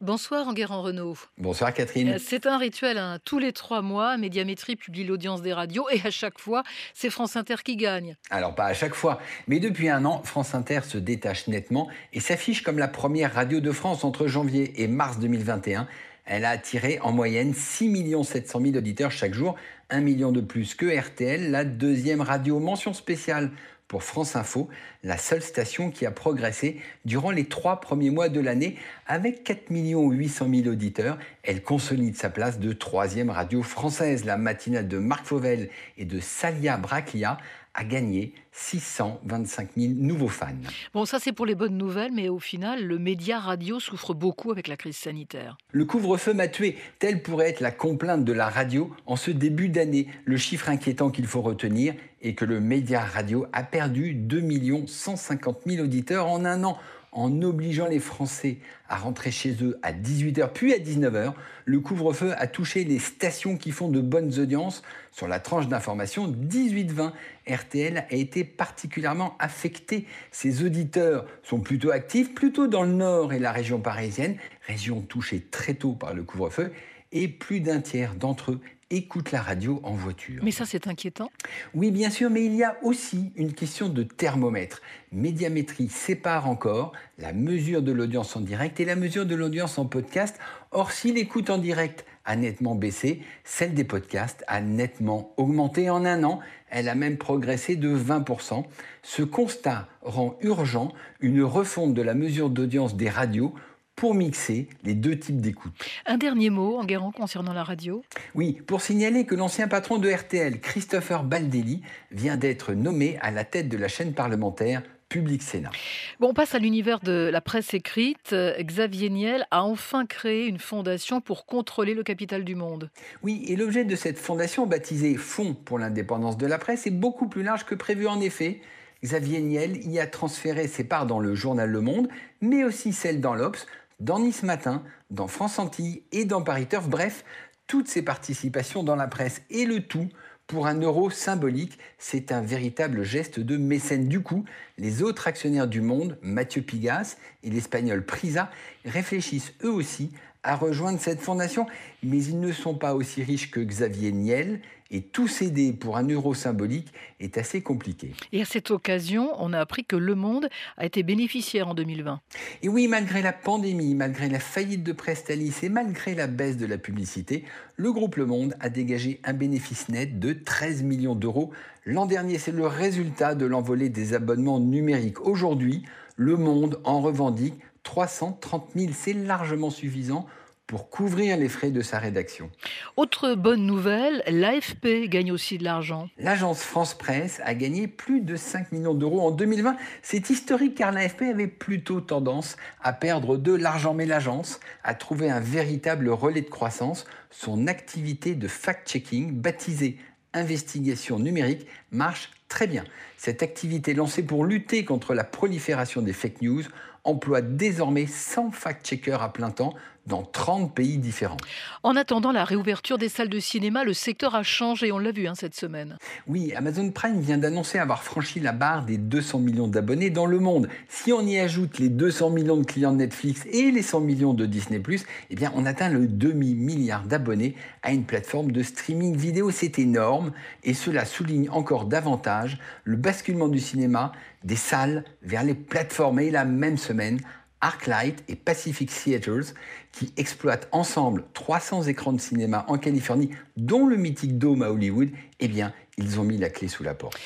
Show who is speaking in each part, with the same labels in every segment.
Speaker 1: Bonsoir Enguerrand Renault.
Speaker 2: Bonsoir Catherine.
Speaker 1: Euh, c'est un rituel, hein. tous les trois mois, Médiamétrie publie l'audience des radios et à chaque fois, c'est France Inter qui gagne.
Speaker 2: Alors pas à chaque fois, mais depuis un an, France Inter se détache nettement et s'affiche comme la première radio de France entre janvier et mars 2021. Elle a attiré en moyenne 6 700 000 auditeurs chaque jour, un million de plus que RTL, la deuxième radio mention spéciale pour France Info, la seule station qui a progressé durant les trois premiers mois de l'année avec 4 800 000 auditeurs. Elle consolide sa place de troisième radio française. La matinale de Marc Fauvel et de Salia Braclia a gagné 625 000 nouveaux fans.
Speaker 1: Bon, ça c'est pour les bonnes nouvelles, mais au final, le média radio souffre beaucoup avec la crise sanitaire.
Speaker 2: Le couvre-feu m'a tué. Telle pourrait être la complainte de la radio en ce début d'année. Le chiffre inquiétant qu'il faut retenir est que le média radio a perdu 2 150 000 auditeurs en un an en obligeant les Français à rentrer chez eux à 18h puis à 19h, le couvre-feu a touché les stations qui font de bonnes audiences. Sur la tranche d'information 18-20, RTL a été particulièrement affecté. Ses auditeurs sont plutôt actifs, plutôt dans le nord et la région parisienne, région touchée très tôt par le couvre-feu, et plus d'un tiers d'entre eux écoute la radio en voiture.
Speaker 1: Mais ça, c'est inquiétant.
Speaker 2: Oui, bien sûr, mais il y a aussi une question de thermomètre. Médiamétrie sépare encore la mesure de l'audience en direct et la mesure de l'audience en podcast. Or, si l'écoute en direct a nettement baissé, celle des podcasts a nettement augmenté en un an. Elle a même progressé de 20%. Ce constat rend urgent une refonte de la mesure d'audience des radios pour mixer les deux types d'écoute.
Speaker 1: Un dernier mot, en Enguerrand, concernant la radio
Speaker 2: Oui, pour signaler que l'ancien patron de RTL, Christopher Baldelli, vient d'être nommé à la tête de la chaîne parlementaire Public Sénat.
Speaker 1: Bon, on passe à l'univers de la presse écrite. Xavier Niel a enfin créé une fondation pour contrôler le capital du monde.
Speaker 2: Oui, et l'objet de cette fondation, baptisée Fonds pour l'indépendance de la presse, est beaucoup plus large que prévu en effet. Xavier Niel y a transféré ses parts dans le journal Le Monde, mais aussi celles dans l'Obs, dans Nice Matin, dans France Antilles et dans Paris Turf. Bref, toutes ces participations dans la presse et le tout pour un euro symbolique, c'est un véritable geste de mécène. Du coup, les autres actionnaires du monde, Mathieu Pigas et l'espagnol Prisa, réfléchissent eux aussi à rejoindre cette fondation, mais ils ne sont pas aussi riches que Xavier Niel et tout céder pour un euro symbolique est assez compliqué.
Speaker 1: Et à cette occasion, on a appris que Le Monde a été bénéficiaire en 2020.
Speaker 2: Et oui, malgré la pandémie, malgré la faillite de Prestalis et malgré la baisse de la publicité, le groupe Le Monde a dégagé un bénéfice net de 13 millions d'euros. L'an dernier, c'est le résultat de l'envolée des abonnements numériques. Aujourd'hui, Le Monde en revendique 330 000. C'est largement suffisant pour couvrir les frais de sa rédaction.
Speaker 1: Autre bonne nouvelle, l'AFP gagne aussi de l'argent.
Speaker 2: L'agence France Presse a gagné plus de 5 millions d'euros en 2020. C'est historique car l'AFP avait plutôt tendance à perdre de l'argent, mais l'agence a trouvé un véritable relais de croissance. Son activité de fact-checking, baptisée investigation numérique, marche très bien. Cette activité lancée pour lutter contre la prolifération des fake news emploie désormais 100 fact-checkers à plein temps dans 30 pays différents.
Speaker 1: En attendant la réouverture des salles de cinéma, le secteur a changé, on l'a vu hein, cette semaine.
Speaker 2: Oui, Amazon Prime vient d'annoncer avoir franchi la barre des 200 millions d'abonnés dans le monde. Si on y ajoute les 200 millions de clients de Netflix et les 100 millions de Disney+, eh bien on atteint le demi-milliard d'abonnés à une plateforme de streaming vidéo. C'est énorme et cela souligne encore davantage le basculement du cinéma des salles vers les plateformes. Et la même semaine, Arclight et Pacific Theaters, qui exploitent ensemble 300 écrans de cinéma en Californie, dont le mythique Dome à Hollywood, eh bien, ils ont mis la clé sous la porte.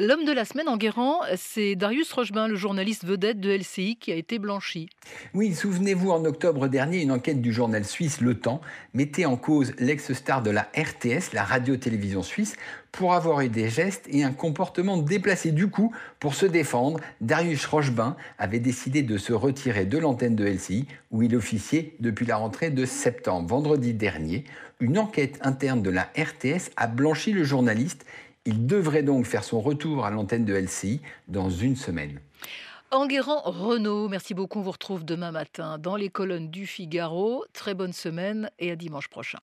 Speaker 1: L'homme de la semaine en Guérant, c'est Darius Rochebin, le journaliste vedette de LCI, qui a été blanchi.
Speaker 2: Oui, souvenez-vous, en octobre dernier, une enquête du journal suisse Le Temps mettait en cause l'ex-star de la RTS, la radio-télévision suisse, pour avoir eu des gestes et un comportement déplacé. Du coup, pour se défendre, Darius Rochebin avait décidé de se retirer de l'antenne de LCI, où il officiait depuis la rentrée de septembre. Vendredi dernier, une enquête interne de la RTS a blanchi le journaliste il devrait donc faire son retour à l'antenne de LCI dans une semaine.
Speaker 1: Enguerrand Renault, merci beaucoup. On vous retrouve demain matin dans les colonnes du Figaro. Très bonne semaine et à dimanche prochain.